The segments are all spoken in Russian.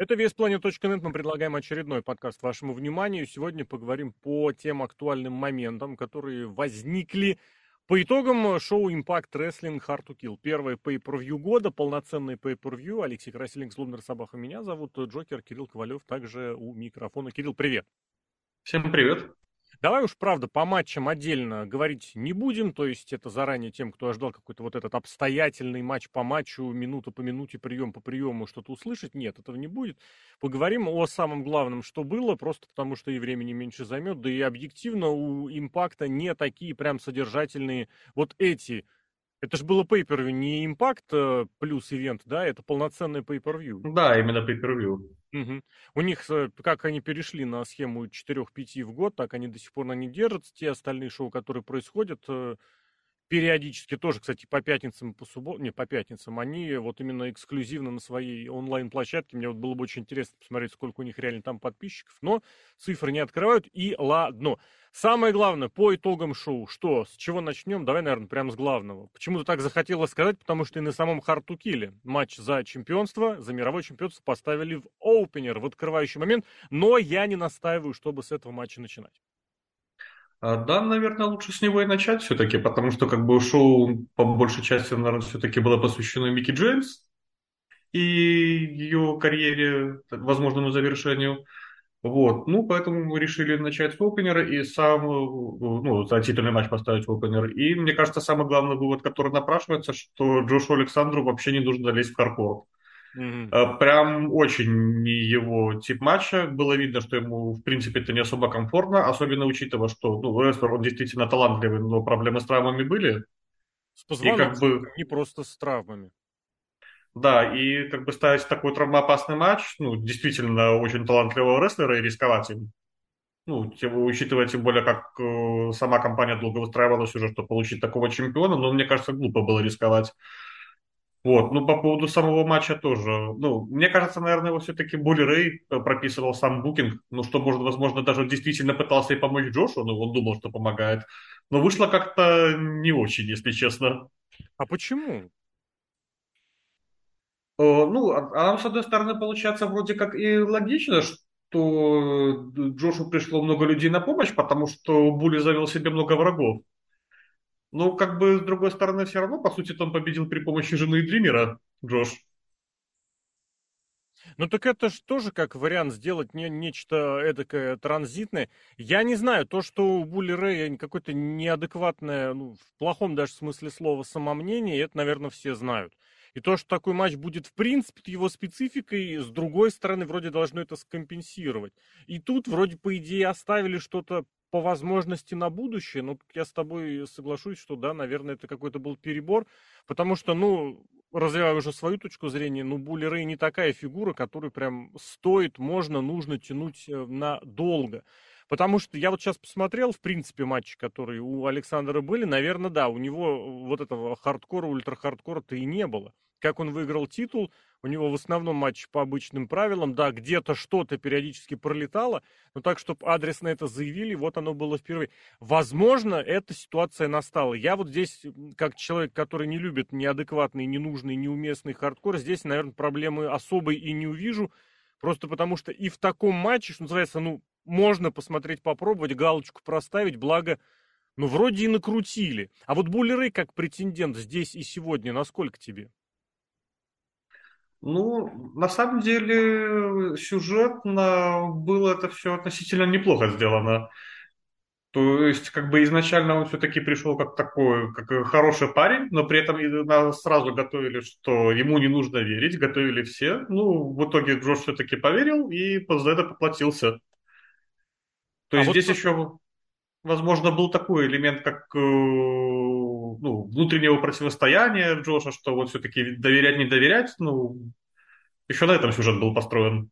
Это VSPlanet.net. Мы предлагаем очередной подкаст вашему вниманию. Сегодня поговорим по тем актуальным моментам, которые возникли по итогам шоу Impact Wrestling Hard to Kill. Первое pay-per-view года, полноценный pay-per-view. Алексей Красильник, Злобнер Собаха. Меня зовут Джокер, Кирилл Ковалев, также у микрофона. Кирилл, привет. Всем привет. Давай уж, правда, по матчам отдельно говорить не будем, то есть это заранее тем, кто ожидал какой-то вот этот обстоятельный матч по матчу, минута по минуте, прием по приему, что-то услышать. Нет, этого не будет. Поговорим о самом главном, что было, просто потому что и времени меньше займет, да и объективно у импакта не такие прям содержательные вот эти это же было pay не импакт э, плюс ивент, да? Это полноценный pay-per-view. Да, именно pay-per-view. Угу. У них, э, как они перешли на схему 4-5 в год, так они до сих пор на ней держатся. Те остальные шоу, которые происходят, э, периодически тоже, кстати, по пятницам, по субботам, не по пятницам, они вот именно эксклюзивно на своей онлайн-площадке, мне вот было бы очень интересно посмотреть, сколько у них реально там подписчиков, но цифры не открывают, и ладно. Самое главное, по итогам шоу, что, с чего начнем? Давай, наверное, прямо с главного. Почему-то так захотелось сказать, потому что и на самом Хартукиле матч за чемпионство, за мировое чемпионство поставили в опенер, в открывающий момент, но я не настаиваю, чтобы с этого матча начинать. А, да, наверное, лучше с него и начать все-таки, потому что как бы шоу по большей части, наверное, все-таки было посвящено Микки Джеймс и ее карьере, возможному завершению. Вот, ну, поэтому мы решили начать с опенера и сам, ну, за титульный матч поставить в опенер. И мне кажется, самый главный вывод, который напрашивается, что Джошу Александру вообще не нужно лезть в хардкор. Mm-hmm. Прям очень не его тип матча. Было видно, что ему, в принципе, это не особо комфортно, особенно учитывая, что ну, рестлер, он действительно талантливый, но проблемы с травмами были. С и как бы... не просто с травмами. Да, и как бы ставить такой травмоопасный матч, ну, действительно очень талантливого рестлера и рисковать им. Ну, учитывая тем более, как э, сама компания долго выстраивалась уже, чтобы получить такого чемпиона, но мне кажется, глупо было рисковать. Вот, ну, по поводу самого матча тоже. Ну, мне кажется, наверное, его все-таки Булли Рэй э, прописывал сам букинг. Ну, что, может, возможно, даже действительно пытался и помочь Джошу, но он думал, что помогает. Но вышло как-то не очень, если честно. А почему? О, ну, а, а нам, с одной стороны, получается вроде как и логично, что Джошу пришло много людей на помощь, потому что Були завел себе много врагов. Ну, как бы, с другой стороны, все равно, по сути, он победил при помощи жены Дримера, Джош. Ну так это же тоже как вариант сделать не, нечто эдакое транзитное. Я не знаю, то, что у Були Рэя какое-то неадекватное, ну, в плохом даже смысле слова, самомнение, это, наверное, все знают. И то, что такой матч будет в принципе его спецификой, с другой стороны, вроде должно это скомпенсировать. И тут вроде по идее оставили что-то по возможности на будущее, ну, я с тобой соглашусь, что да, наверное, это какой-то был перебор, потому что, ну, развивая уже свою точку зрения, ну, Булли Рэй не такая фигура, которую прям стоит, можно, нужно тянуть э, на долго. Потому что я вот сейчас посмотрел, в принципе, матчи, которые у Александра были, наверное, да, у него вот этого хардкора, ультра-хардкора-то и не было как он выиграл титул. У него в основном матч по обычным правилам. Да, где-то что-то периодически пролетало, но так, чтобы адресно это заявили, вот оно было впервые. Возможно, эта ситуация настала. Я вот здесь, как человек, который не любит неадекватный, ненужный, неуместный хардкор, здесь, наверное, проблемы особой и не увижу. Просто потому что и в таком матче, что называется, ну, можно посмотреть, попробовать, галочку проставить, благо, ну, вроде и накрутили. А вот Буллеры как претендент здесь и сегодня, насколько тебе? Ну, на самом деле, сюжетно было это все относительно неплохо сделано. То есть, как бы изначально он все-таки пришел как такой, как хороший парень, но при этом нас сразу готовили, что ему не нужно верить, готовили все. Ну, в итоге Джош все-таки поверил и за это поплатился. То а есть вот здесь еще, возможно, был такой элемент, как э, ну, внутреннего противостояния Джоша, что вот все-таки доверять, не доверять, ну, еще на этом сюжет был построен.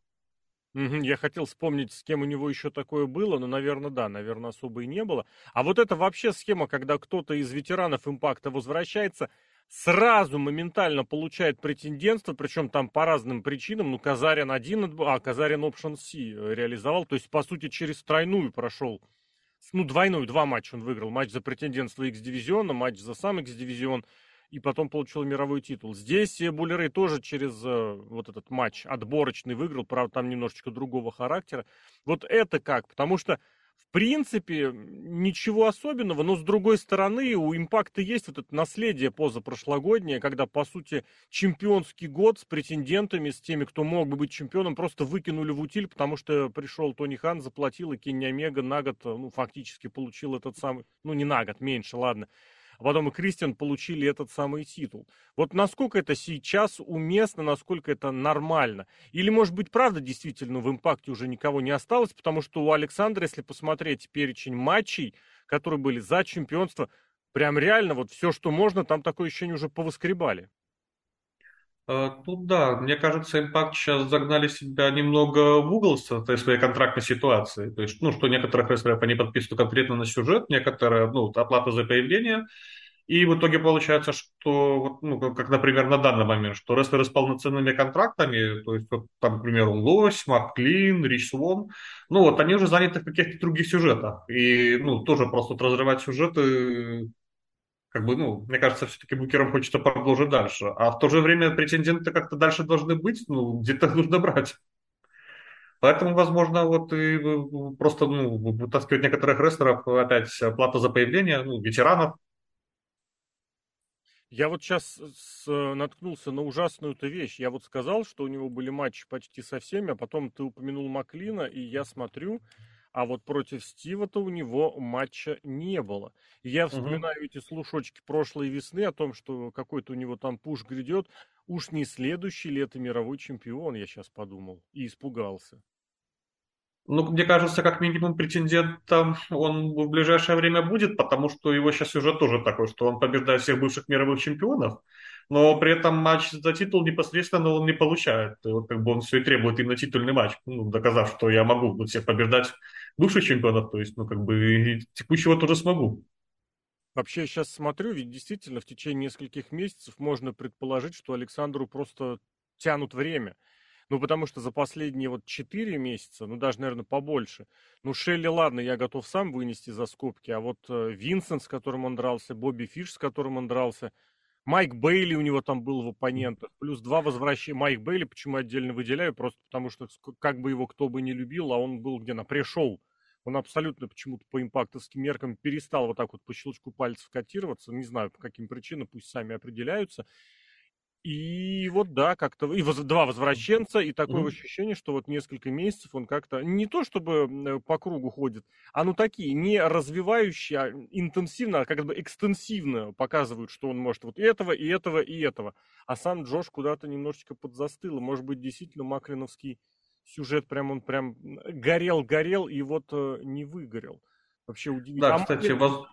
Я хотел вспомнить, с кем у него еще такое было, но, наверное, да, наверное, особо и не было. А вот это вообще схема, когда кто-то из ветеранов импакта возвращается, сразу моментально получает претендентство, причем там по разным причинам. Ну, Казарин один, а Казарин Option C реализовал, то есть, по сути, через тройную прошел ну, двойную, два матча он выиграл. Матч за претендентство X-дивизиона, матч за сам X-дивизион. и потом получил мировой титул. Здесь Буллерей тоже через э, вот этот матч отборочный выиграл, правда, там немножечко другого характера. Вот это как? Потому что в принципе, ничего особенного, но с другой стороны, у импакта есть вот это наследие позапрошлогоднее, когда, по сути, чемпионский год с претендентами, с теми, кто мог бы быть чемпионом, просто выкинули в утиль, потому что пришел Тони Хан, заплатил, и Кенни Омега на год, ну, фактически получил этот самый, ну, не на год, меньше, ладно, а потом и Кристиан получили этот самый титул. Вот насколько это сейчас уместно, насколько это нормально? Или, может быть, правда, действительно, в импакте уже никого не осталось, потому что у Александра, если посмотреть перечень матчей, которые были за чемпионство, прям реально вот все, что можно, там такое ощущение уже повыскребали. Ну да, мне кажется, Impact сейчас загнали себя немного в угол с своей контрактной ситуации. То есть, ну, что некоторых рестлеров они подписывают конкретно на сюжет, некоторые, ну, оплата за появление. И в итоге получается, что, ну, как, например, на данный момент, что рестлеры с полноценными контрактами, то есть, вот, там, например, Лось, Маклин, Рич Свон, ну, вот они уже заняты в каких-то других сюжетах. И, ну, тоже просто вот разрывать сюжеты как бы, ну, мне кажется, все-таки букерам хочется продолжить дальше. А в то же время претенденты как-то дальше должны быть, ну, где-то нужно брать. Поэтому, возможно, вот и просто, ну, вытаскивать некоторых рестлеров, опять плата за появление, ну, ветеранов. Я вот сейчас с, наткнулся на ужасную-то вещь. Я вот сказал, что у него были матчи почти со всеми, а потом ты упомянул Маклина, и я смотрю, а вот против Стива-то у него матча не было. я вспоминаю угу. эти слушочки прошлой весны о том, что какой-то у него там пуш грядет. Уж не следующий ли это мировой чемпион, я сейчас подумал, и испугался. Ну, мне кажется, как минимум претендентом он в ближайшее время будет, потому что его сейчас уже тоже такой, что он побеждает всех бывших мировых чемпионов, но при этом матч за титул непосредственно он не получает. И вот как бы он все и требует именно титульный матч, ну, доказав, что я могу вот, всех побеждать бывших чемпионов, то есть, ну, как бы текущего тоже смогу. Вообще, я сейчас смотрю, ведь действительно в течение нескольких месяцев можно предположить, что Александру просто тянут время. Ну, потому что за последние вот 4 месяца, ну, даже, наверное, побольше. Ну, Шелли, ладно, я готов сам вынести за скобки, а вот э, Винсент, с которым он дрался, Бобби Фиш, с которым он дрался, Майк Бейли у него там был в оппонентах. Плюс два возвращения. Майк Бейли, почему отдельно выделяю? Просто потому что как бы его кто бы не любил, а он был где на пришел. Он абсолютно почему-то по импактовским меркам перестал вот так вот по щелчку пальцев котироваться. Не знаю, по каким причинам, пусть сами определяются. И вот да, как-то и воз, два возвращенца, и такое mm-hmm. ощущение, что вот несколько месяцев он как-то не то чтобы по кругу ходит, а ну такие не развивающие, а интенсивно, а как бы экстенсивно показывают, что он может вот этого, и этого, и этого. А сам Джош куда-то немножечко подзастыл. И, может быть, действительно Маклиновский сюжет прям он прям горел-горел и вот э, не выгорел. Вообще удивительно. Да, а кстати, воз...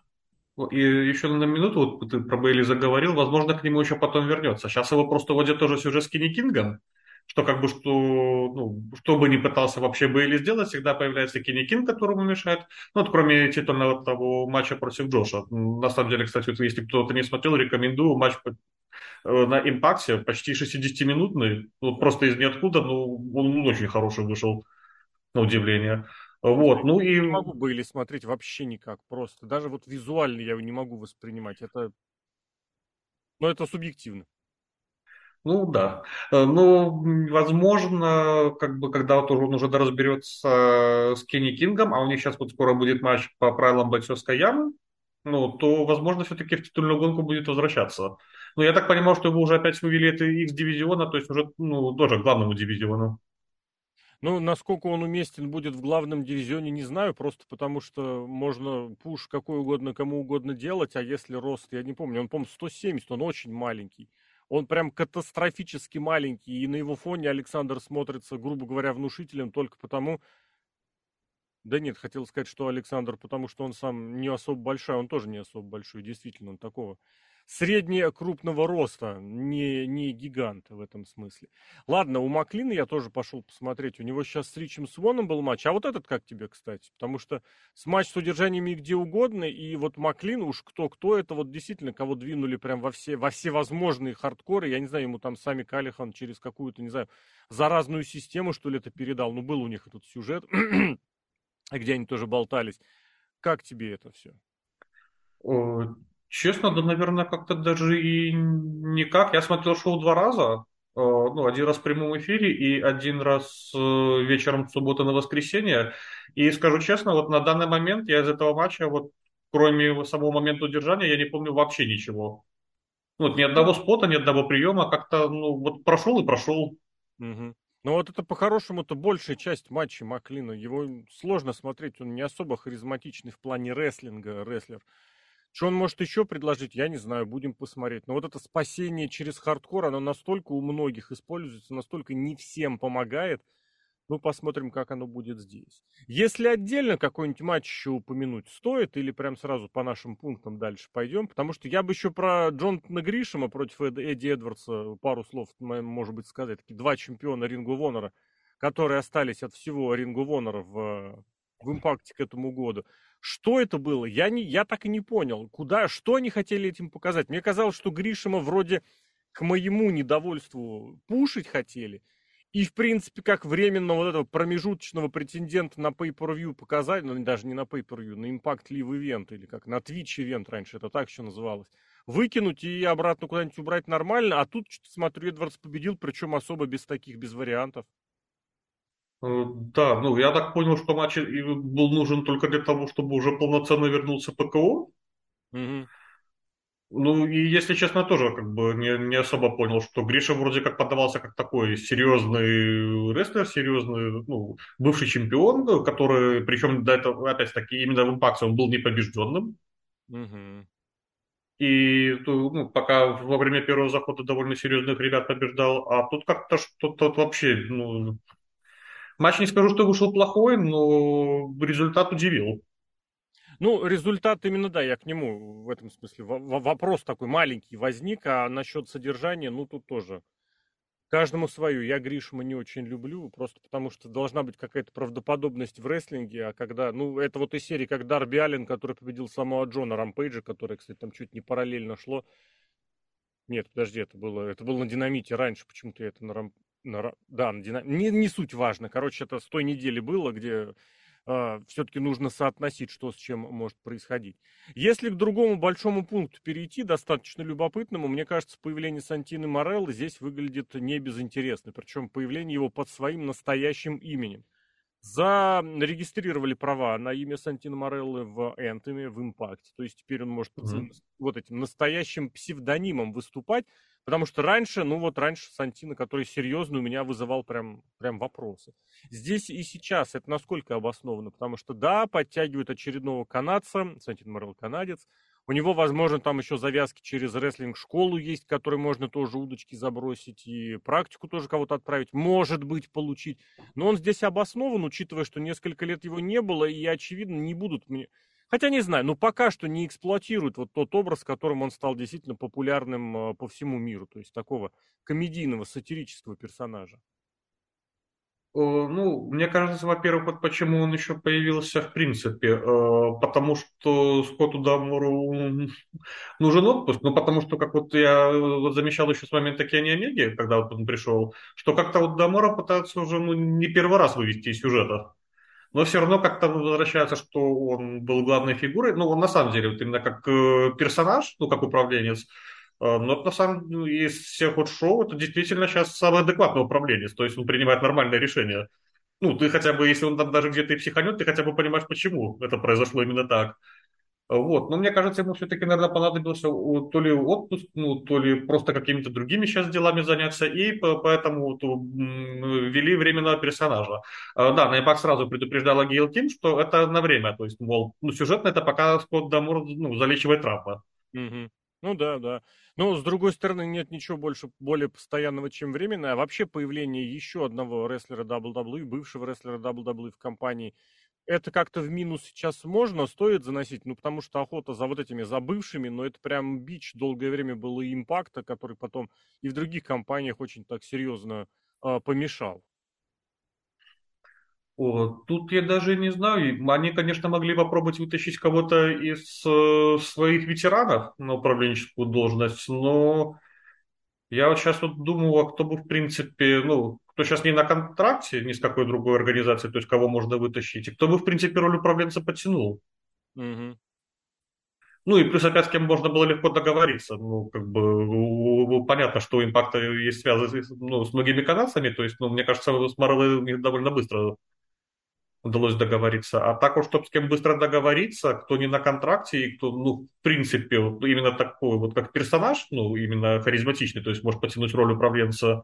И еще на минуту, вот ты про Бейли заговорил, возможно, к нему еще потом вернется. Сейчас его просто вводят тоже сюжет с Кинни Кингом, что как бы, что, ну, что бы ни пытался вообще Бейли сделать, всегда появляется Кинни Кинг, которому мешает. Ну, вот кроме титульного того матча против Джоша. На самом деле, кстати, вот, если кто-то не смотрел, рекомендую матч э, на импакте, почти 60-минутный, вот просто из ниоткуда, ну, он очень хороший вышел, на удивление. Вот, ну и... Не могу были смотреть вообще никак, просто. Даже вот визуально я его не могу воспринимать. Это... Но это субъективно. Ну да. Э, ну, возможно, как бы, когда вот он уже разберется с Кенни Кингом, а у них сейчас вот скоро будет матч по правилам бойцовской ямы, ну, то, возможно, все-таки в титульную гонку будет возвращаться. Но я так понимаю, что вы уже опять вывели это X-дивизиона, то есть уже, ну, тоже к главному дивизиону. Ну, насколько он уместен будет в главном дивизионе, не знаю, просто потому что можно пуш какой угодно, кому угодно делать, а если рост, я не помню, он, по-моему, 170, он очень маленький. Он прям катастрофически маленький, и на его фоне Александр смотрится, грубо говоря, внушителем только потому... Да нет, хотел сказать, что Александр, потому что он сам не особо большой, он тоже не особо большой, действительно, он такого средне крупного роста, не, не гигант в этом смысле. Ладно, у Маклина я тоже пошел посмотреть. У него сейчас с Ричем Своном был матч. А вот этот как тебе, кстати? Потому что с матч с удержаниями где угодно, и вот Маклин уж кто-кто, это вот действительно кого двинули прям во все, во все возможные хардкоры. Я не знаю, ему там сами Калихан через какую-то, не знаю, заразную систему, что ли, это передал. Ну, был у них этот сюжет, где они тоже болтались. Как тебе это все? Честно, да, наверное, как-то даже и никак. Я смотрел шоу два раза. Э, Ну, один раз в прямом эфире и один раз э, вечером субботы на воскресенье. И скажу честно, вот на данный момент я из этого матча, вот кроме самого момента удержания, я не помню вообще ничего. Ну, вот ни одного спота, ни одного приема, как-то, ну, вот прошел и прошел. Мгм. Ну вот это по-хорошему-то большая часть матча Маклина. Его сложно смотреть, он не особо харизматичный в плане рестлинга, рестлер. Что он может еще предложить, я не знаю, будем посмотреть. Но вот это спасение через хардкор, оно настолько у многих используется, настолько не всем помогает. Ну, посмотрим, как оно будет здесь. Если отдельно какой-нибудь матч еще упомянуть стоит, или прям сразу по нашим пунктам дальше пойдем, потому что я бы еще про Джонатана Гришема против Эд- Эдди Эдвардса пару слов, может быть, сказать. Такие два чемпиона Рингу Вонора, которые остались от всего Рингу Вонора в, в импакте к этому году. Что это было? Я, не, я так и не понял. Куда, что они хотели этим показать? Мне казалось, что Гришема вроде к моему недовольству пушить хотели. И, в принципе, как временного вот этого промежуточного претендента на Pay-Per-View показать, ну, даже не на Pay-Per-View, на Impact Live Event, или как на Twitch Event раньше, это так еще называлось, выкинуть и обратно куда-нибудь убрать нормально, а тут, что-то смотрю, Эдвардс победил, причем особо без таких, без вариантов. Э, Да, ну, я так понял, что матч был нужен только для того, чтобы уже полноценно вернулся ПКО. Мгм. Ну, и если честно, тоже как бы не, не особо понял, что Гриша вроде как подавался как такой серьезный рестлер, серьезный, ну, бывший чемпион, который, причем до этого, опять-таки, именно в импакте он был непобежденным. Мгм. И ну, пока во время первого захода довольно серьезных ребят побеждал, а тут как-то что-то вообще, ну, матч не скажу, что вышел плохой, но результат удивил. Ну, результат именно, да, я к нему в этом смысле. Во- Вопрос такой маленький возник, а насчет содержания, ну, тут тоже Каждому свою. Я Гришма не очень люблю, просто потому что должна быть какая-то правдоподобность в рестлинге, а когда, ну, это вот из серии, как Дарби Аллен, который победил самого Джона Рампейджа, который, кстати, там чуть не параллельно шло. Нет, подожди, это было, это было на Динамите раньше, почему-то я это на, Рам... на Да, на Динамите. Не, не суть важно. Короче, это с той недели было, где все-таки нужно соотносить, что с чем может происходить. Если к другому большому пункту перейти, достаточно любопытному, мне кажется, появление Сантины Мореллы здесь выглядит не безинтересно. Причем появление его под своим настоящим именем. Зарегистрировали права на имя Сантино Мореллы в Энтоме, в Импакте. То есть теперь он может своим вот этим настоящим псевдонимом выступать. Потому что раньше, ну вот раньше Сантино, который серьезно у меня вызывал прям, прям вопросы. Здесь и сейчас это насколько обосновано? Потому что да, подтягивают очередного канадца, Сантино Морелл канадец, у него, возможно, там еще завязки через рестлинг-школу есть, которой можно тоже удочки забросить и практику тоже кого-то отправить, может быть, получить. Но он здесь обоснован, учитывая, что несколько лет его не было, и, очевидно, не будут мне... Хотя не знаю, но пока что не эксплуатируют вот тот образ, которым он стал действительно популярным э, по всему миру, то есть такого комедийного, сатирического персонажа. Э, Ну, мне кажется, во-первых, вот почему он еще появился в принципе, э, потому что Скотту Дамуру нужен отпуск, ну, потому что, как вот я замечал еще с момента Кенни Омеги, когда вот он пришел, что как-то вот Дамура пытается уже ну, не первый раз вывести из сюжета. Но все равно как-то возвращается, что он был главной фигурой. Ну, он на самом деле, вот именно как э, персонаж, ну, как управленец, э, но на самом деле из всех вот шоу это действительно сейчас самый адекватный управленец. То есть он принимает нормальные решения. Ну, ты хотя бы, если он там даже где-то и психанет, ты хотя бы понимаешь, почему это произошло именно так. Вот. Но мне кажется, ему все-таки, наверное, понадобился то ли отпуск, ну, то ли просто какими-то другими сейчас делами заняться, и по- поэтому м, ввели временного персонажа. А, Да, Найбак сразу предупреждала Гейл Ким, что это на время, то есть, мол, ну, сюжетно это пока Скотт Дамур ну, залечивает травмы. Мгм. Ну да, да. Но с другой стороны, нет ничего больше более постоянного, чем временное. А вообще появление еще одного рестлера WWE, бывшего рестлера WWE в компании, это как-то в минус сейчас можно, стоит заносить, ну потому что охота за вот этими забывшими, но это прям бич долгое время был и импакта, который потом и в других компаниях очень так серьезно а, помешал. Вот. Тут я даже не знаю, они, конечно, могли попробовать вытащить кого-то из э, своих ветеранов на управленческую должность, но Я вот сейчас вот думаю, а кто бы, в принципе, ну, кто сейчас не на контракте ни с какой другой организацией, то есть кого можно вытащить, и кто бы, в принципе, роль управленца потянул. Мгм. Ну и плюс опять с кем можно было легко договориться. Ну, как бы понятно, что у импакта есть связи ну, с многими канадцами, то есть, ну, мне кажется, с Марвел довольно быстро удалось договориться. А так уж, чтобы с кем быстро договориться, кто не на контракте и кто, ну, в принципе, вот именно такой вот как персонаж, ну, именно харизматичный, то есть может потянуть роль управленца,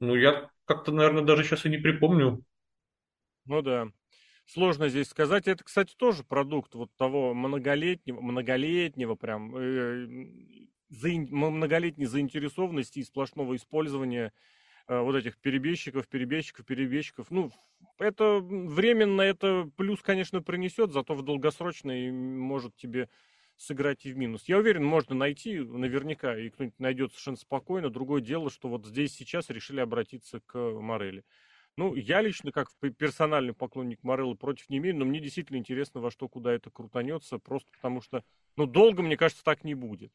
ну, я как-то, наверное, даже сейчас и не припомню. Ну да. Сложно здесь сказать. Это, кстати, тоже продукт вот того многолетнего, многолетнего прям, э, многолетней заинтересованности и сплошного использования Э, вот этих перебежчиков, перебежчиков, перебежчиков. Ну, это временно, это плюс, конечно, принесет, зато в долгосрочной может тебе сыграть и в минус. Я уверен, можно найти наверняка, и кто-нибудь найдет совершенно спокойно. Другое дело, что вот здесь сейчас решили обратиться к Морелли. Ну, я лично, как персональный поклонник Морелла, против не имею, но мне действительно интересно, во что, куда это крутанется, просто потому что, ну, долго, мне кажется, так не будет.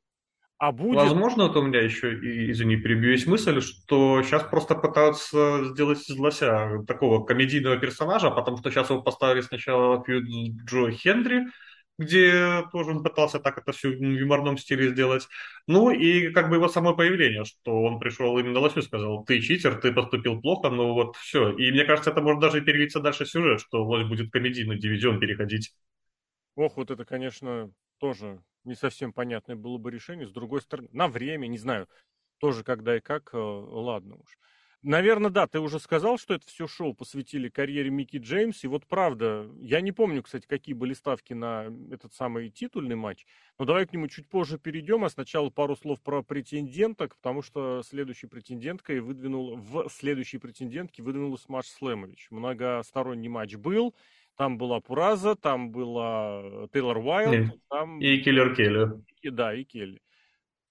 А будет... Возможно, вот у меня еще, извини, перебью, мысль, что сейчас просто пытаются сделать из Лося такого комедийного персонажа, потому что сейчас его поставили сначала Джо Хенри, где тоже он пытался так это все в юморном стиле сделать. Ну и как бы его само появление, что он пришел именно Лосю и сказал, ты читер, ты поступил плохо, ну вот все. И мне кажется, это может даже перелиться дальше сюжет, что Лось будет комедийный дивизион переходить. Ох, вот это, конечно, тоже не совсем понятное было бы решение. С другой стороны, на время, не знаю, тоже когда и как, э, ладно уж. Наверное, да, ты уже сказал, что это все шоу посвятили карьере Микки Джеймс. И вот правда, я не помню, кстати, какие были ставки на этот самый титульный матч. Но давай к нему чуть позже перейдем. А сначала пару слов про претенденток, потому что следующей претенденткой выдвинул, в следующей претендентке выдвинулась Маш Слэмович. Многосторонний матч был. Там была Пураза, там была Тейлор Уайлд. Там... И Киллер Келли. И, да, и Келли.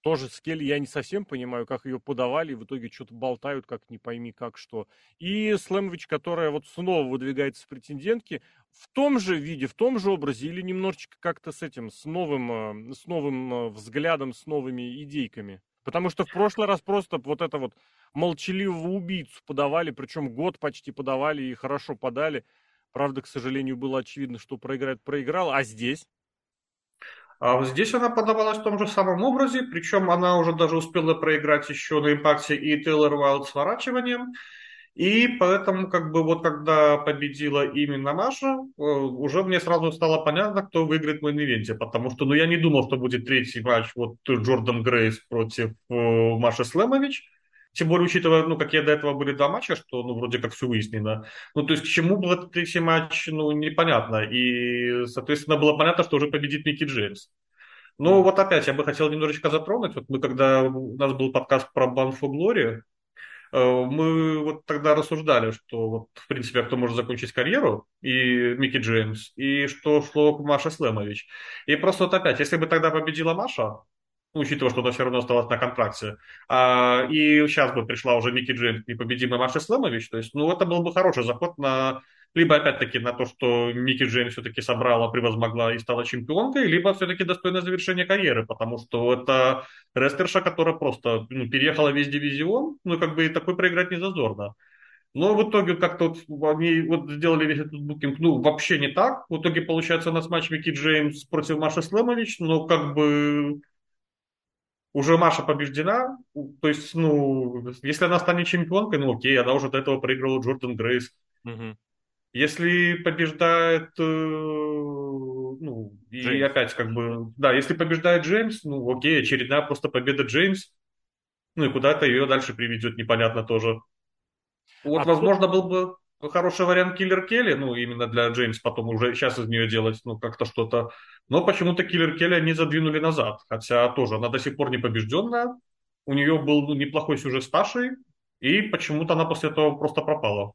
Тоже с Келли я не совсем понимаю, как ее подавали, и в итоге что-то болтают, как не пойми как что. И Слэмович, которая вот снова выдвигается в претендентки, в том же виде, в том же образе, или немножечко как-то с этим, с новым, э, с новым э, взглядом, с новыми идейками. Потому что в прошлый раз просто вот это вот молчаливого убийцу подавали, причем год почти подавали и хорошо подали. Правда, к сожалению, было очевидно, что проиграет, проиграл. А здесь? А здесь она подавалась в том же самом образе, причем она уже даже успела проиграть еще на импакте и Тейлор Уайлд сворачиванием. И поэтому, как бы, вот когда победила именно Маша, э, уже мне сразу стало понятно, кто выиграет в ивенте, потому что, ну, я не думал, что будет третий матч, вот Джордан Грейс против э, Маши Слэмович. Тем более, учитывая, ну, какие до этого были два матча, что, ну, вроде как все выяснено. Ну, то есть, к чему был этот третий матч, ну, непонятно. И, соответственно, было понятно, что уже победит Микки Джеймс. Ну, вот опять, я бы хотел немножечко затронуть. Вот мы, когда у нас был подкаст про for Glory, э, мы вот тогда рассуждали, что вот, в принципе, кто может закончить карьеру, и Микки Джеймс, и что шло к Маше Слэмович. И просто вот опять, если бы тогда победила Маша, учитывая, что она все равно осталась на контракте. А, и сейчас бы пришла уже Микки Джеймс, непобедимый Маша Слэмович. То есть, ну, это был бы хороший заход на либо, опять-таки, на то, что Микки Джеймс все-таки собрала, превозмогла и стала чемпионкой, либо все-таки достойное завершение карьеры, потому что это рестлерша, которая просто ну, переехала весь дивизион, ну, как бы и такой проиграть не зазорно. Но в итоге как-то вот они вот сделали весь этот букинг, ну, вообще не так. В итоге, получается, у нас матч Микки Джеймс против Маши Слэмович, но как бы уже Маша побеждена, то есть, ну, если она станет чемпионкой, ну окей, она уже до этого проигрывала Джордан Грейс. Угу. Если побеждает, э, ну, Джеймс. и опять как бы, да, если побеждает Джеймс, ну окей, очередная просто победа Джеймс, ну и куда-то ее дальше приведет, непонятно тоже. Вот, а возможно, кто... был бы хороший вариант Киллер Келли, ну, именно для Джеймс потом уже сейчас из нее делать, ну, как-то что-то. Но почему-то Киллер Келли они задвинули назад, хотя тоже она до сих пор не побежденная, у нее был ну, неплохой сюжет с Ташей, и почему-то она после этого просто пропала.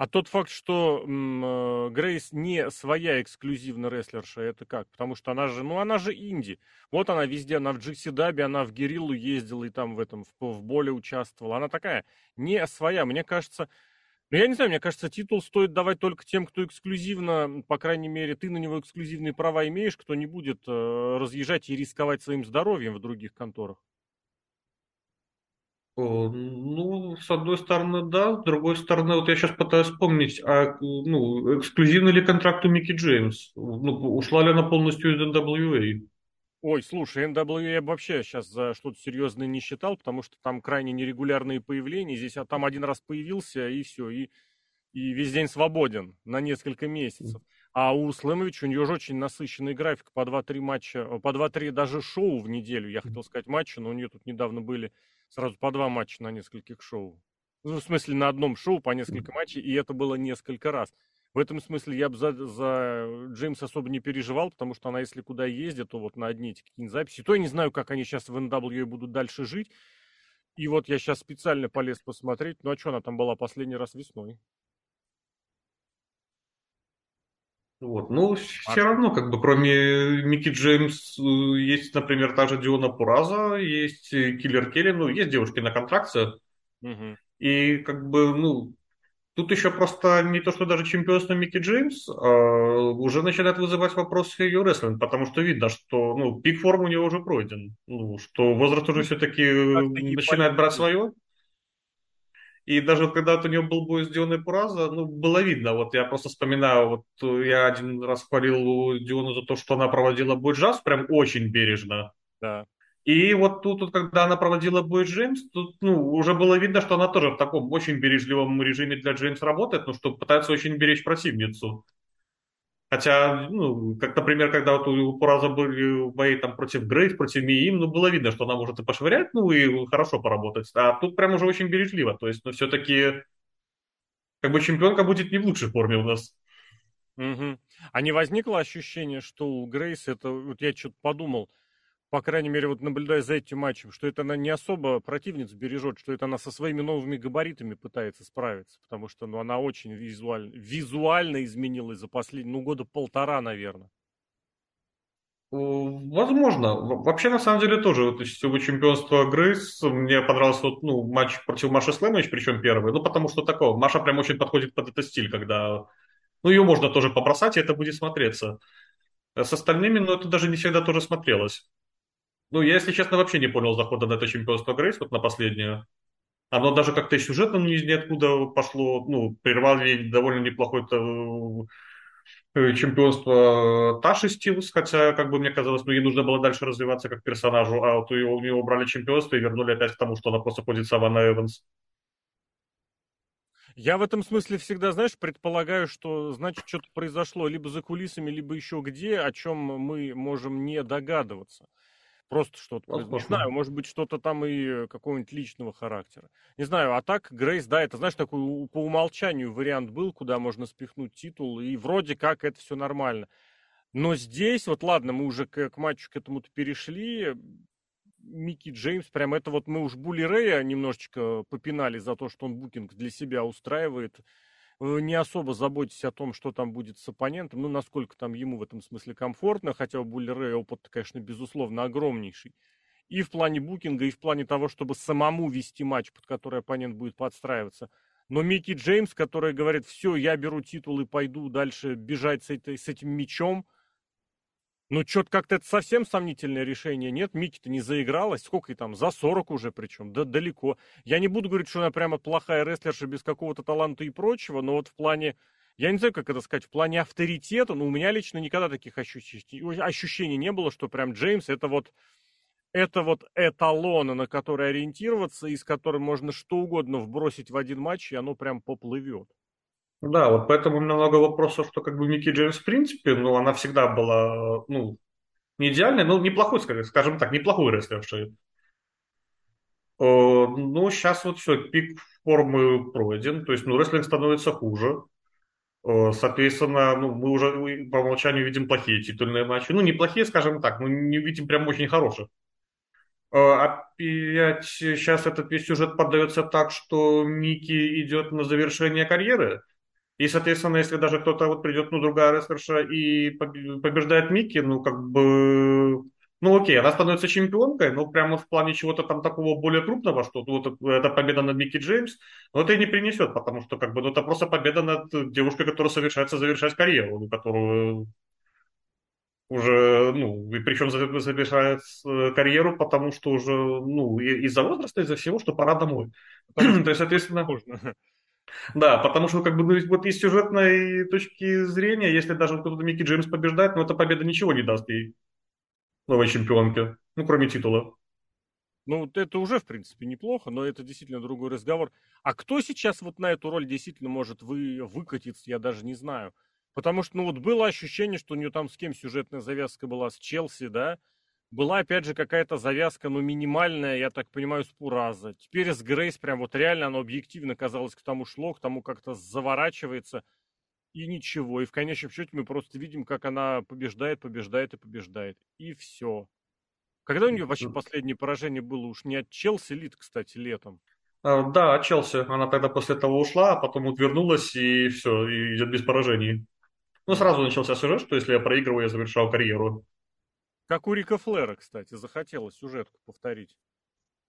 А тот факт, что э, Грейс не своя эксклюзивно рестлерша, это как? Потому что она же, ну она же инди. Вот она везде, она в Джикси Даби, она в Гериллу ездила и там в этом, в, в боле участвовала. Она такая не своя. Мне кажется, ну, я не знаю, мне кажется, титул стоит давать только тем, кто эксклюзивно, по крайней мере, ты на него эксклюзивные права имеешь, кто не будет э, разъезжать и рисковать своим здоровьем в других конторах. Ну, с одной стороны, да, с другой стороны, вот я сейчас пытаюсь вспомнить, а ну, эксклюзивный ли контракт у Микки Джеймс? Ну, ушла ли она полностью из NWA? Ой, слушай, NWA я бы вообще сейчас за что-то серьезное не считал, потому что там крайне нерегулярные появления. Здесь а там один раз появился, и все, и, и весь день свободен на несколько месяцев. А у Слэмовича у нее же очень насыщенный график, по 2-3 матча, по 2-3 даже шоу в неделю, я хотел сказать матча, но у нее тут недавно были сразу по два матча на нескольких шоу. Ну, в смысле, на одном шоу по несколько матчей, и это было несколько раз. В этом смысле я бы за, за Джеймс особо не переживал, потому что она, если куда ездит, то вот на одни эти какие-нибудь записи. То я не знаю, как они сейчас в NWA будут дальше жить. И вот я сейчас специально полез посмотреть. Ну а что она там была последний раз весной? Вот. Ну, все равно, как бы, кроме Микки Джеймс, э, есть, например, та же Диона Пураза, есть э, Киллер Келли, ну, есть девушки на контракте. Угу. И, как бы, ну, тут еще просто не то, что даже чемпионство Микки Джеймс, а уже начинает вызывать вопросы ее рестлинг, потому что видно, что, ну, пик формы у него уже пройден. Ну, что возраст уже все-таки начинает брать свое. И даже когда вот у него был бой с Дионой Пураза, ну, было видно, вот я просто вспоминаю, вот э, я один раз хвалил Диону за то, что она проводила бой джаз прям очень бережно. Да. И вот тут, вот, когда она проводила бой Джеймс, тут, ну, уже было видно, что она тоже в таком очень бережливом режиме для Джеймс работает, ну, что пытается очень беречь противницу. Хотя, ну, как, например, когда вот у Пураза были бои там против Грейс, против Миим, ну, было видно, что она может и пошвырять, ну, и хорошо поработать. А тут прям уже очень бережливо. То есть, ну, все-таки, как бы чемпионка будет не в лучшей форме у нас. Угу. А не возникло ощущение, что у Грейс это, вот я что-то подумал, по крайней мере, вот наблюдая за этим матчем, что это она не особо противниц бережет, что это она со своими новыми габаритами пытается справиться, потому что ну, она очень визуально, визуально изменилась за последние, ну, года полтора, наверное. Возможно. Вообще, на самом деле, тоже. То есть, у чемпионства Грейс мне понравился вот, ну, матч против Маши Слэмович, причем первый. Ну, потому что такого. Маша прям очень подходит под этот стиль, когда... Ну, ее можно тоже побросать, и это будет смотреться. С остальными, ну, это даже не всегда тоже смотрелось. Ну, я, если честно, вообще не понял захода на это чемпионство Грейс, вот на последнее. Оно даже как-то сюжетно из ниоткуда пошло, ну, прервали довольно неплохое э, чемпионство Таши Стилс, хотя, как бы мне казалось, ну, ей нужно было дальше развиваться как персонажу, а вот у нее убрали чемпионство и вернули опять к тому, что она просто ходит сама на Эванс. Я в этом смысле всегда, знаешь, предполагаю, что, значит, что-то произошло либо за кулисами, либо еще где, о чем мы можем не догадываться. Просто что-то, не знаю, может быть, что-то там и какого-нибудь личного характера. Не знаю, а так Грейс, да, это, знаешь, такой по умолчанию вариант был, куда можно спихнуть титул, и вроде как это все нормально. Но здесь, вот ладно, мы уже к, к матчу к этому-то перешли, Микки Джеймс, прям это вот мы уж Були Рэя немножечко попинали за то, что он букинг для себя устраивает, не особо заботясь о том, что там будет с оппонентом, ну, насколько там ему в этом смысле комфортно, хотя у Булли Рэя опыт, конечно, безусловно, огромнейший. И в плане букинга, и в плане того, чтобы самому вести матч, под который оппонент будет подстраиваться. Но Микки Джеймс, который говорит, все, я беру титул и пойду дальше бежать с, этой, с этим мечом, ну, что-то как-то это совсем сомнительное решение. Нет, Микки-то не заигралась. Сколько ей там? За 40 уже причем. Да далеко. Я не буду говорить, что она прямо плохая рестлерша без какого-то таланта и прочего, но вот в плане... Я не знаю, как это сказать, в плане авторитета, но у меня лично никогда таких ощущений, ощущений не было, что прям Джеймс это вот это вот эталон, на который ориентироваться, и с которым можно что угодно вбросить в один матч, и оно прям поплывет. Да, вот поэтому у меня много вопросов, что как бы Микки Джеймс в принципе, ну, она всегда была, ну, не идеальной, но неплохой, скажем так, неплохой рестлершей. Ну, сейчас вот все, пик формы пройден, то есть, ну, рестлинг становится хуже. Соответственно, ну, мы уже по умолчанию видим плохие титульные матчи. Ну, неплохие, скажем так, мы не видим прям очень хороших. Опять сейчас этот весь сюжет поддается так, что Микки идет на завершение карьеры. И, соответственно, если даже кто-то вот придет, ну, другая рестлерша и побеждает Микки, ну, как бы, ну, окей, она становится чемпионкой, но прямо в плане чего-то там такого более крупного, что вот эта победа над Микки Джеймс, но это и не принесет, потому что, как бы, ну, это просто победа над девушкой, которая совершается завершать карьеру, которую уже, ну, и причем завершает э, карьеру, потому что уже, ну, из-за возраста, из-за всего, что пора домой. То есть, соответственно... Да, потому что как бы ну, вот из сюжетной точки зрения, если даже кто-то Микки Джеймс побеждает, ну эта победа ничего не даст ей новой чемпионке, ну кроме титула. Ну, вот это уже, в принципе, неплохо, но это действительно другой разговор. А кто сейчас вот на эту роль действительно может вы, выкатиться, я даже не знаю. Потому что, ну, вот было ощущение, что у нее там с кем сюжетная завязка была, с Челси, да? Была, опять же, какая-то завязка, ну, минимальная, я так понимаю, с Пураза. Теперь с Грейс прям вот реально оно объективно казалось к тому шло, к тому как-то заворачивается. И ничего. И в конечном счете мы просто видим, как она побеждает, побеждает и побеждает. И все. Когда у нее вообще последнее поражение было? Уж не от Челси Лид, кстати, летом. А, да, от Челси. Она тогда после этого ушла, а потом вот вернулась и все, и идет без поражений. Ну, сразу начался сюжет, что если я проигрываю, я завершал карьеру. Как у Рика Флера, кстати, захотелось сюжетку повторить.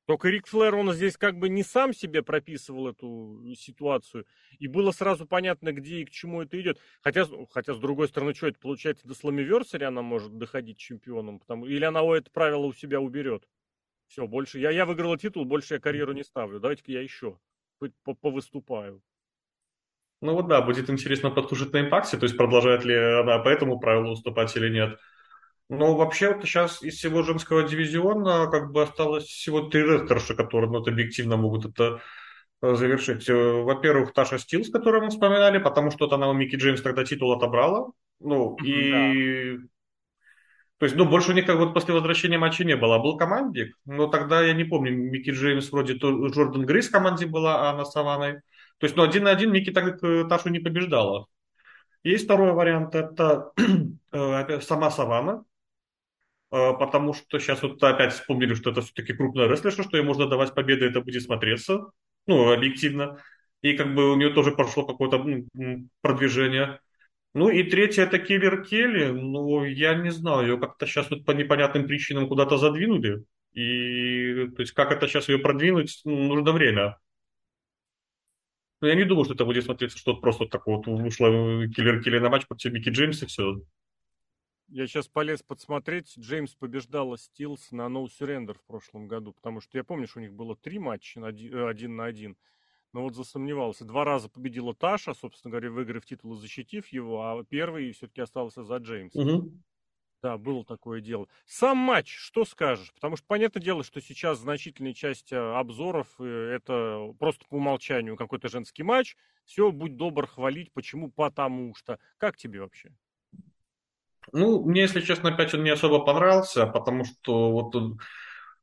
Только Рик Флэр, он здесь как бы не сам себе прописывал эту ситуацию, и было сразу понятно, где и к чему это идет. Хотя, хотя с другой стороны, что это получается, до Сламиверсари она может доходить чемпионом, потому, или она это правило у себя уберет. Все, больше, я, я выиграла титул, больше я карьеру не ставлю, давайте-ка я еще повыступаю. Ну вот да, будет интересно послушать на импакте, то есть продолжает ли она по этому правилу уступать или нет. Ну, вообще, вот сейчас из всего женского дивизиона как бы осталось всего три рестлерши, которые ну, объективно могут это э, завершить. Э, во-первых, Таша Стилс, которую мы вспоминали, потому что она у Микки Джеймс тогда титул отобрала. Ну, и... Да. То есть, ну, больше у них как вот после возвращения матча не было. Был командик, но тогда я не помню, Микки Джеймс вроде то Джордан Грейс в команде была, а она с Саваной. То есть, ну, один на один Микки так э, Ташу не побеждала. Есть второй вариант, это сама Савана, а, потому что сейчас вот опять вспомнили, что это все-таки крупная рестлерша, что ей можно давать победы, это будет смотреться, ну, объективно. И как бы у нее тоже прошло какое-то ну, продвижение. Ну и третье это Киллер Келли. Ну, я не знаю, ее как-то сейчас вот по непонятным причинам куда-то задвинули. И то есть как это сейчас ее продвинуть, ну, нужно время. Но я не думаю, что это будет смотреться, что просто вот так вот вышла Киллер Келли на матч против Микки Джеймса и все. Я сейчас полез подсмотреть. Джеймс побеждала Стилс на No Surrender в прошлом году, потому что я помню, что у них было три матча э, один на один. Но вот засомневался. Два раза победила Таша, собственно говоря, выиграв титул и защитив его, а первый все-таки остался за Джеймс. Угу. Да, было такое дело. Сам матч, что скажешь? Потому что понятное дело, что сейчас значительная часть э, обзоров э, это просто по умолчанию какой-то женский матч. Все, будь добр хвалить. Почему? Потому что. Как тебе вообще? Ну, мне, если честно, опять он не особо понравился, потому что вот э,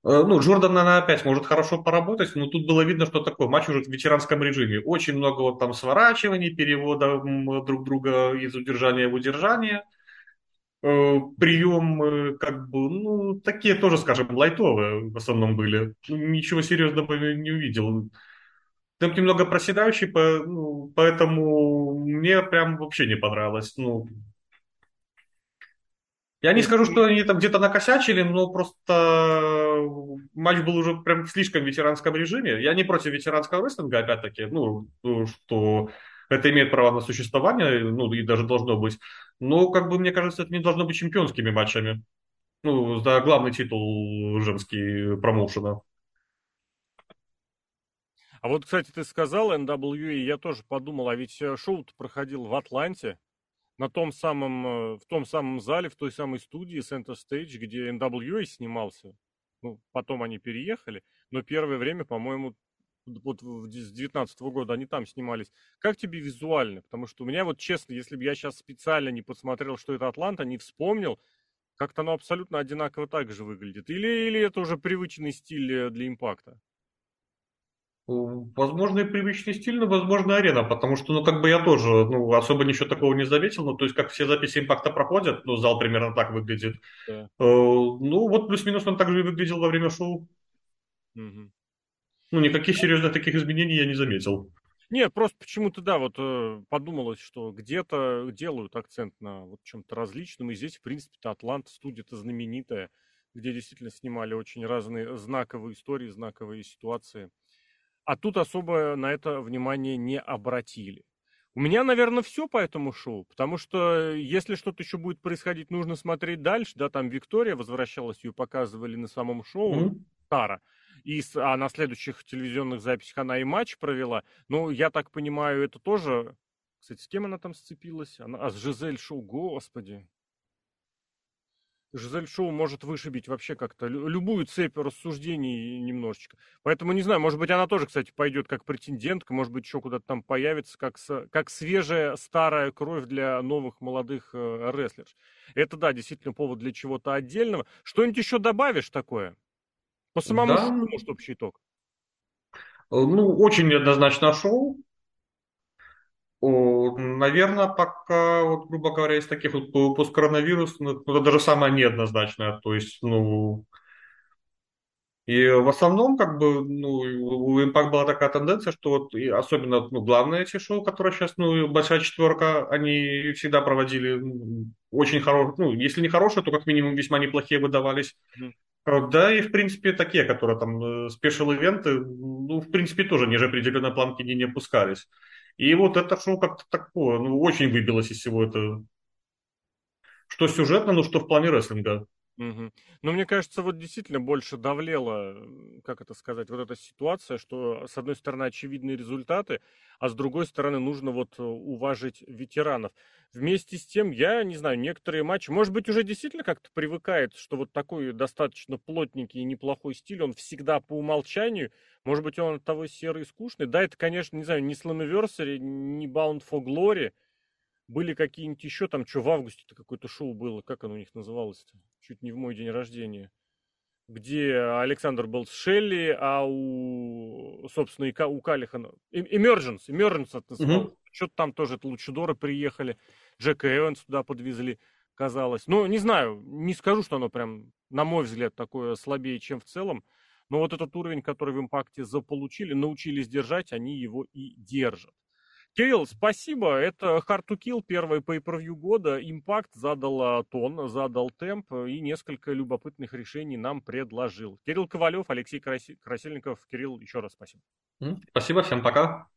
ну, Джордан, наверное, опять может хорошо поработать, но тут было видно, что такой матч уже в ветеранском режиме. Очень много вот там сворачиваний, перевода друг друга из удержания в удержание. Э, прием, как бы, ну, такие тоже, скажем, лайтовые в основном были. Ничего серьезного не увидел. Темп немного проседающий, ну, поэтому мне прям вообще не понравилось. Ну, я не скажу, что они там где-то накосячили, но просто матч был уже прям в слишком ветеранском режиме. Я не против ветеранского рестлинга, опять-таки, ну, что это имеет право на существование, ну, и даже должно быть. Но, как бы, мне кажется, это не должно быть чемпионскими матчами. Ну, за главный титул женский промоушена. А вот, кстати, ты сказал NWA, я тоже подумал, а ведь э, шоу проходил в Атланте, на том самом, э, в том самом зале, в той самой студии Center Stage, где NWA снимался. Ну, потом они переехали, но первое время, по-моему, вот с 19 года они там снимались. Как тебе визуально? Потому что у меня вот честно, если бы я сейчас специально не посмотрел, что это Атланта, не вспомнил, как-то оно абсолютно одинаково так же выглядит. Или, или это уже привычный стиль э, для импакта? Возможно, и привычный стиль, но, возможно, арена, потому что, ну, как бы я тоже, ну, особо ничего такого не заметил, ну, то есть, как все записи импакта проходят, ну, зал примерно так выглядит. Да. Э, ну, вот плюс-минус он также и выглядел во время шоу. Угу. Ну, никаких серьезных таких изменений я не заметил. Нет, просто почему-то, да, вот э, подумалось, что где-то делают акцент на вот чем-то различном, и здесь, в принципе-то, Атлант, студия-то знаменитая, где действительно снимали очень разные знаковые истории, знаковые ситуации. А тут особо на это внимание не обратили. У меня, наверное, все по этому шоу, потому что э, если что-то еще будет происходить, нужно смотреть дальше. Да, там Виктория возвращалась, ее показывали на самом шоу, mm-hmm. Тара. И, а на следующих телевизионных записях она и матч провела. Ну, я так понимаю, это тоже... Кстати, с кем она там сцепилась? Она... А, с Жизель Шоу, господи. Жизель Шоу может вышибить вообще как-то любую цепь рассуждений немножечко. Поэтому не знаю, может быть, она тоже, кстати, пойдет как претендентка, может быть, еще куда-то там появится, как, как свежая старая кровь для новых молодых э, рестлерш. Это, да, действительно повод для чего-то отдельного. Что-нибудь еще добавишь такое? По самому да. шоу, может, общий итог? Ну, очень неоднозначно шоу. Наверное, пока, вот, грубо говоря, из таких вот посткоронавирусных, ну, это даже самое неоднозначное. То есть, ну, и в основном, как бы, ну, у Impact была такая тенденция, что вот, и особенно, ну, главные эти шоу, которые сейчас, ну, Большая Четверка, они всегда проводили очень хорошие, ну, если не хорошие, то как минимум весьма неплохие выдавались. Да, и, в принципе, такие, которые там, special ивенты, ну, в принципе, тоже ниже определенной планки не, не опускались. И вот это шоу как-то такое, ну, очень выбилось из всего этого. Что сюжетно, ну, что в плане рестлинга. Угу. Ну, мне кажется, вот действительно больше довлела, как это сказать, вот эта ситуация, что с одной стороны очевидные результаты, а с другой стороны нужно вот э, уважить ветеранов. Вместе с тем, я не знаю, некоторые матчи, может быть, уже действительно как-то привыкает, что вот такой достаточно плотненький и неплохой стиль, он всегда по умолчанию, может быть, он от того серый и скучный. Да, это, конечно, не знаю, не Slammiversary, не Bound for Glory, были какие-нибудь еще там, что в августе-то какое-то шоу было, как оно у них называлось-то? Чуть не в мой день рождения. Где Александр был с Шелли, а у, собственно, и у Калихана... Emergence, Emergence это называлось. Mm-hmm. Что-то там тоже Лучидоры приехали, Джека Эванс туда подвезли, казалось. Ну, не знаю, не скажу, что оно прям, на мой взгляд, такое слабее, чем в целом. Но вот этот уровень, который в импакте заполучили, научились держать, они его и держат. Кирилл, спасибо. Это Hard to Kill, первый pay-per-view года. Импакт задал тон, задал темп и несколько любопытных решений нам предложил. Кирилл Ковалев, Алексей Красильников. Кирилл, еще раз спасибо. Спасибо, всем пока.